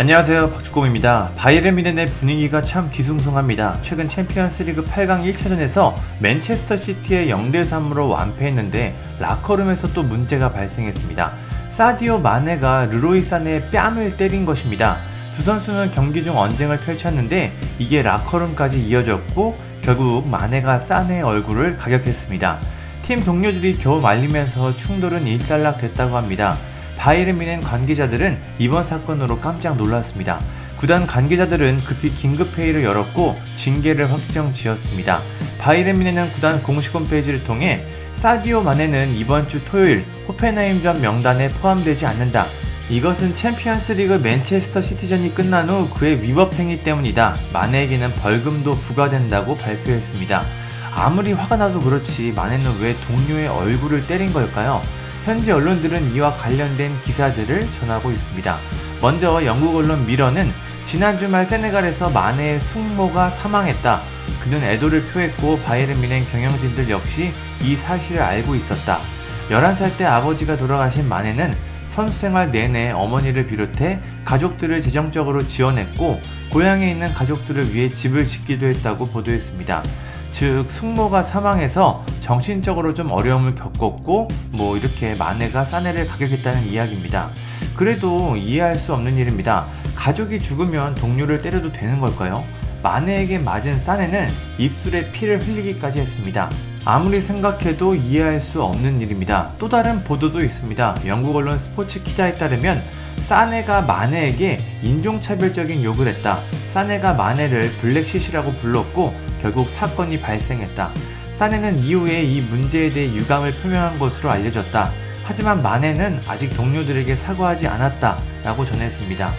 안녕하세요 박주공입니다. 바이에른 뮌헨의 분위기가 참 뒤숭숭합니다. 최근 챔피언스리그 8강 1차전에서 맨체스터 시티의 0대 3으로 완패했는데 라커룸에서 또 문제가 발생했습니다. 사디오 마네가 르로이 사네의 뺨을 때린 것입니다. 두 선수는 경기 중 언쟁을 펼쳤는데 이게 라커룸까지 이어졌고 결국 마네가 사네의 얼굴을 가격했습니다. 팀 동료들이 겨우 말리면서 충돌은 일단락됐다고 합니다. 바이에른 뮌헨 관계자들은 이번 사건으로 깜짝 놀랐습니다. 구단 관계자들은 급히 긴급 회의를 열었고 징계를 확정 지었습니다. 바이에른 뮌헨은 구단 공식 홈페이지를 통해 사디오 마네는 이번 주 토요일 호펜하임전 명단에 포함되지 않는다. 이것은 챔피언스 리그 맨체스터 시티전이 끝난 후 그의 위법 행위 때문이다. 마네에게는 벌금도 부과된다고 발표했습니다. 아무리 화가 나도 그렇지 마네는 왜 동료의 얼굴을 때린 걸까요? 현지 언론들은 이와 관련된 기사들을 전하고 있습니다. 먼저 영국 언론 미러는 지난 주말 세네갈에서 마네의 숙모가 사망했다. 그는 애도를 표했고 바이에른 뮌헨 경영진들 역시 이 사실을 알고 있었다. 11살 때 아버지가 돌아가신 마네는 선수 생활 내내 어머니를 비롯해 가족들을 재정적으로 지원했고 고향에 있는 가족들을 위해 집을 짓기도 했다고 보도했습니다. 즉 숙모가 사망해서 정신적으로 좀 어려움을 겪었고 뭐 이렇게 마네가 사내를 가격했다는 이야기입니다. 그래도 이해할 수 없는 일입니다. 가족이 죽으면 동료를 때려도 되는 걸까요? 마네에게 맞은 사네는 입술에 피를 흘리기까지 했습니다. 아무리 생각해도 이해할 수 없는 일입니다. 또 다른 보도도 있습니다. 영국 언론 스포츠 기자에 따르면 사네가 마네에게 인종차별적인 욕을 했다. 사네가 마네를 블랙시시라고 불렀고 결국 사건이 발생했다. 사네는 이후에 이 문제에 대해 유감을 표명한 것으로 알려졌다. 하지만 마네는 아직 동료들에게 사과하지 않았다. 라고 전했습니다.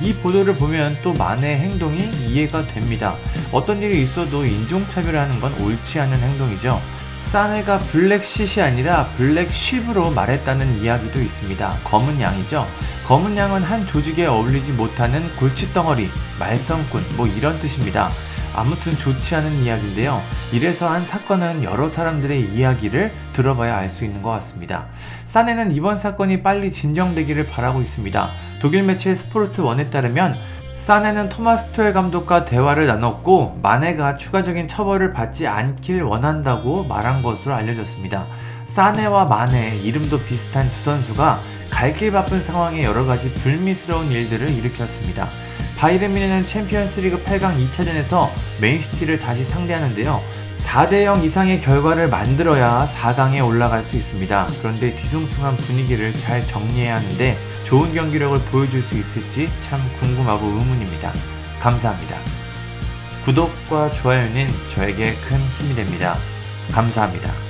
이 보도를 보면 또 마네의 행동이 이해가 됩니다. 어떤 일이 있어도 인종차별하는 건 옳지 않은 행동이죠. 사네가 블랙쉿이 아니라 블랙쉽으로 말했다는 이야기도 있습니다. 검은 양이죠. 검은 양은 한 조직에 어울리지 못하는 골칫덩어리, 말썽꾼, 뭐 이런 뜻입니다. 아무튼 좋지 않은 이야기인데요. 이래서 한 사건은 여러 사람들의 이야기를 들어봐야 알 수 있는 것 같습니다. 사네는 이번 사건이 빨리 진정되기를 바라고 있습니다. 독일 매체 스포르트 원에 따르면 사네는 토마스 투엘 감독과 대화를 나눴고 마네가 추가적인 처벌을 받지 않길 원한다고 말한 것으로 알려졌습니다. 사네와 마네 이름도 비슷한 두 선수가 갈 길 바쁜 상황에 여러 가지 불미스러운 일들을 일으켰습니다. 바이른 뮌헨은 챔피언스리그 8강 2차전에서 맨시티를 다시 상대하는데요. 4대0 이상의 결과를 만들어야 4강에 올라갈 수 있습니다. 그런데 뒤숭숭한 분위기를 잘 정리해야 하는데 좋은 경기력을 보여줄 수 있을지 참 궁금하고 의문입니다. 감사합니다. 구독과 좋아요는 저에게 큰 힘이 됩니다. 감사합니다.